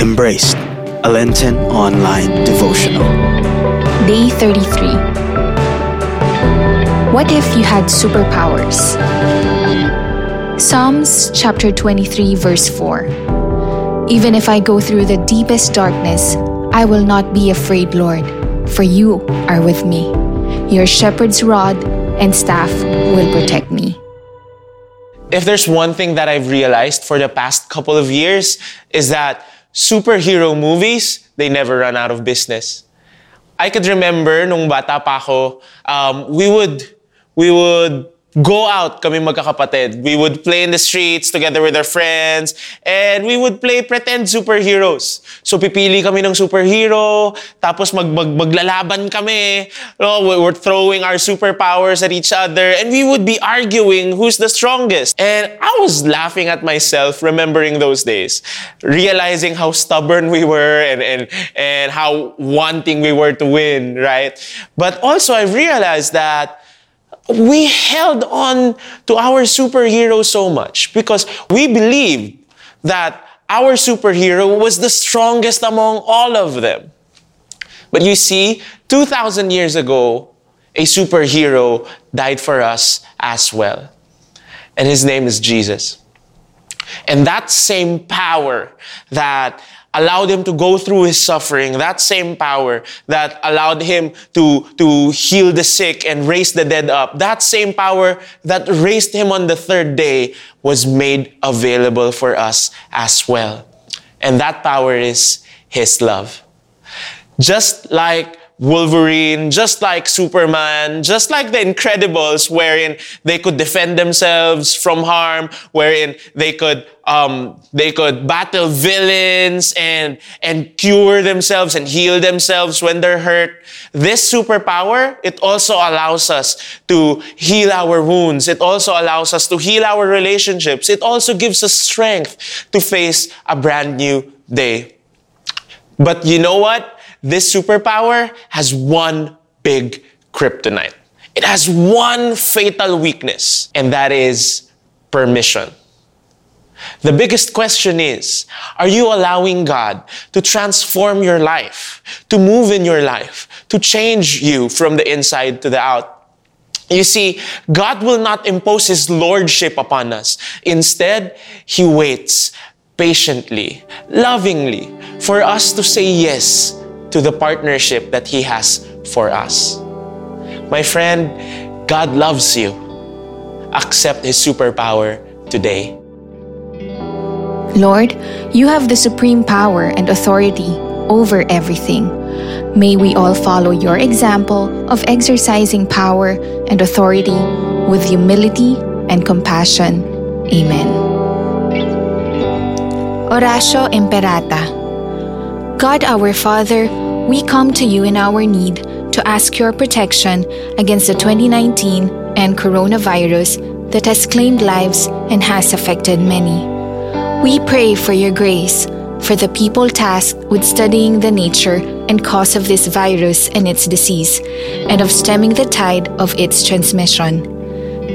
Embraced, a Lenten online devotional. Day 33. What if you had superpowers? Psalms chapter 23, verse 4. Even if I go through the deepest darkness, I will not be afraid, Lord, for you are with me. Your shepherd's rod and staff will protect me. If there's one thing that I've realized for the past couple of years is that superhero movies, they never run out of business. I could remember nung bata pa ako, um, we would we would go out kami magkakapatid. We would play in the streets together with our friends and we would play pretend superheroes. So pipili kami ng superhero, tapos mag, mag maglalaban kami. No, we're throwing our superpowers at each other and we would be arguing who's the strongest. And I was laughing at myself remembering those days, realizing how stubborn we were and and and how wanting we were to win, right? But also I realized that we held on to our superhero so much because we believed that our superhero was the strongest among all of them. But you see, 2,000 years ago, a superhero died for us as well. And his name is Jesus. And that same power that allowed him to go through his suffering, that same power that allowed him to, to heal the sick and raise the dead up, that same power that raised him on the third day was made available for us as well. And that power is his love. Just like Wolverine, just like Superman, just like the Incredibles, wherein they could defend themselves from harm, wherein they could um, they could battle villains and and cure themselves and heal themselves when they're hurt. This superpower it also allows us to heal our wounds. It also allows us to heal our relationships. It also gives us strength to face a brand new day. But you know what? This superpower has one big kryptonite. It has one fatal weakness, and that is permission. The biggest question is Are you allowing God to transform your life, to move in your life, to change you from the inside to the out? You see, God will not impose His lordship upon us. Instead, He waits patiently, lovingly, for us to say yes to the partnership that He has for us. My friend, God loves you. Accept His superpower today. Lord, you have the supreme power and authority over everything. May we all follow your example of exercising power and authority with humility and compassion. Amen. Oratio Imperata God our Father, we come to you in our need to ask your protection against the 2019 and coronavirus that has claimed lives and has affected many. We pray for your grace for the people tasked with studying the nature and cause of this virus and its disease, and of stemming the tide of its transmission.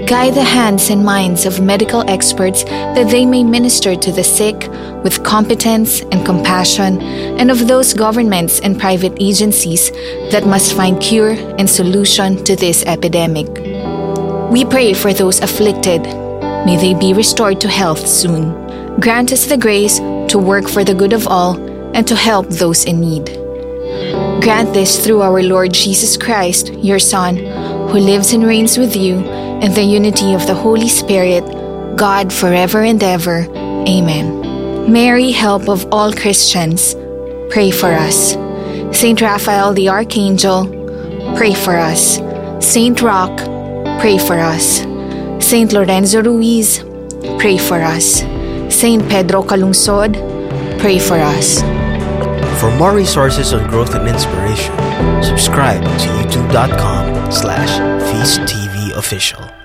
Guide the hands and minds of medical experts that they may minister to the sick with competence and compassion, and of those governments and private agencies that must find cure and solution to this epidemic. We pray for those afflicted. May they be restored to health soon. Grant us the grace to work for the good of all and to help those in need. Grant this through our Lord Jesus Christ, your Son, who lives and reigns with you in the unity of the Holy Spirit, God forever and ever. Amen. Mary, help of all Christians, pray for us. Saint Raphael the Archangel, pray for us. Saint Roch, pray for us. Saint Lorenzo Ruiz, pray for us. Saint Pedro Calungsod, pray for us. For more resources on growth and inspiration, subscribe to youtube.com slash feasttv official.